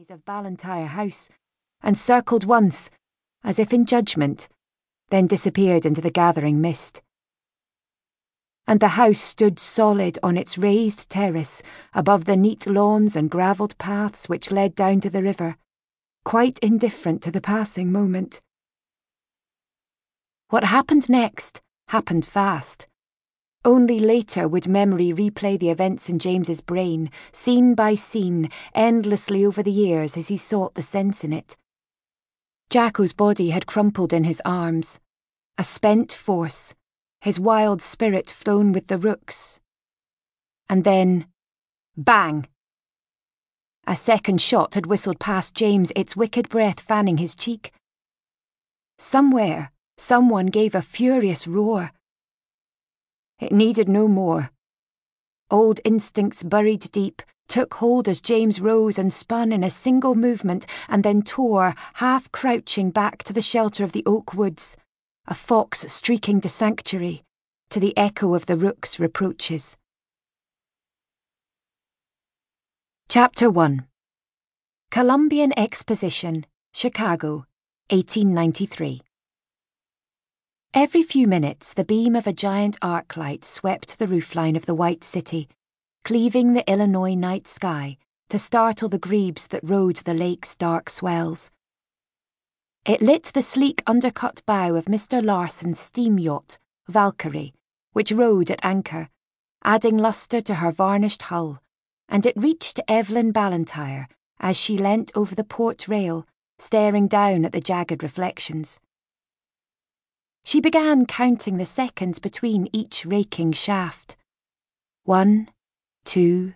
balconies of Ballantyre House and circled once, as if in judgment, then disappeared into the gathering mist. And the house stood solid on its raised terrace above the neat lawns and gravelled paths which led down to the river, quite indifferent to the passing moment. What happened next happened fast. Only later would memory replay the events in James's brain, scene by scene, endlessly over the years as he sought the sense in it. Jacko's body had crumpled in his arms, a spent force, his wild spirit flown with the rooks. And then, bang! A second shot had whistled past James, its wicked breath fanning his cheek. Somewhere, someone gave a furious roar. It needed no more. Old instincts buried deep took hold as James rose and spun in a single movement and then tore, half crouching back to the shelter of the oak woods, a fox streaking to sanctuary, to the echo of the rook's reproaches. Chapter 1 Columbian Exposition, Chicago, 1893. Every few minutes, the beam of a giant arc light swept the roofline of the White City, cleaving the Illinois night sky to startle the grebes that rode the lake's dark swells. It lit the sleek undercut bow of Mr. Larson's steam yacht, Valkyrie, which rode at anchor, adding lustre to her varnished hull, and it reached Evelyn Ballantyre as she leant over the port rail, staring down at the jagged reflections. She began counting the seconds between each raking shaft. One, two,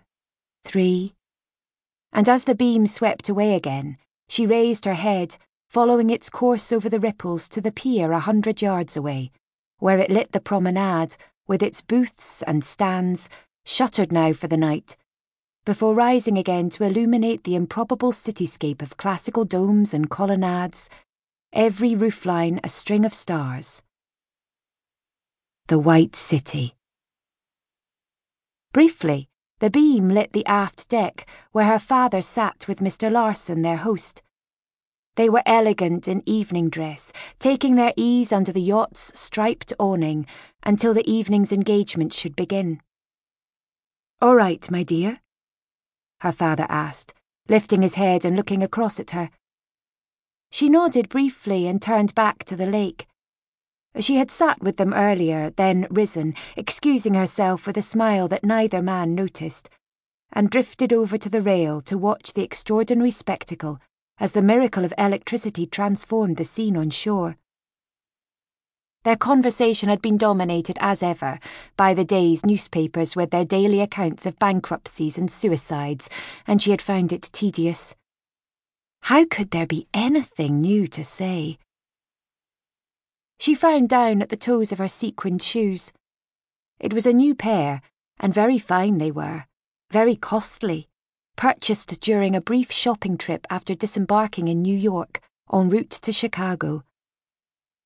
three. And as the beam swept away again, she raised her head, following its course over the ripples to the pier a hundred yards away, where it lit the promenade with its booths and stands, shuttered now for the night, before rising again to illuminate the improbable cityscape of classical domes and colonnades every roofline a string of stars. The White City. Briefly, the beam lit the aft deck where her father sat with Mr. Larson, their host. They were elegant in evening dress, taking their ease under the yacht's striped awning until the evening's engagement should begin. All right, my dear? Her father asked, lifting his head and looking across at her. She nodded briefly and turned back to the lake. She had sat with them earlier, then risen, excusing herself with a smile that neither man noticed, and drifted over to the rail to watch the extraordinary spectacle as the miracle of electricity transformed the scene on shore. Their conversation had been dominated, as ever, by the day's newspapers with their daily accounts of bankruptcies and suicides, and she had found it tedious. How could there be anything new to say? She frowned down at the toes of her sequined shoes. It was a new pair, and very fine they were, very costly, purchased during a brief shopping trip after disembarking in New York, en route to Chicago.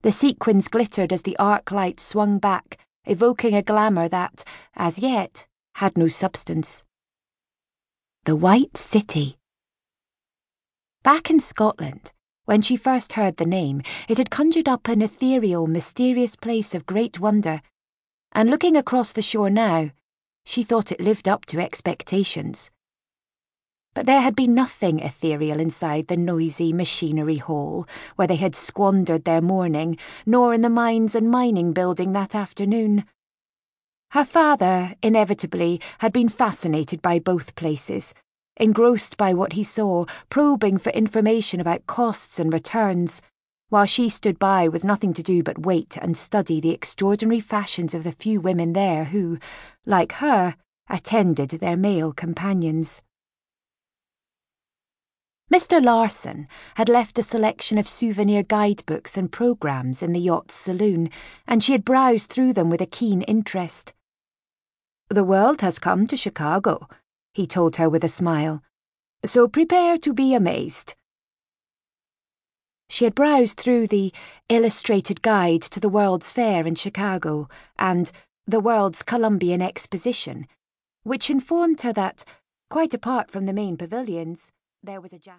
The sequins glittered as the arc light swung back, evoking a glamour that, as yet, had no substance. The White City. Back in Scotland, when she first heard the name, it had conjured up an ethereal, mysterious place of great wonder, and looking across the shore now, she thought it lived up to expectations. But there had been nothing ethereal inside the noisy machinery hall where they had squandered their morning, nor in the mines and mining building that afternoon. Her father, inevitably, had been fascinated by both places engrossed by what he saw, probing for information about costs and returns, while she stood by with nothing to do but wait and study the extraordinary fashions of the few women there who, like her, attended their male companions. Mr. Larson had left a selection of souvenir guidebooks and programs in the yacht's saloon, and she had browsed through them with a keen interest. The world has come to Chicago, he told her with a smile. So prepare to be amazed. She had browsed through the Illustrated Guide to the World's Fair in Chicago and the World's Columbian Exposition, which informed her that, quite apart from the main pavilions, there was a Japanese.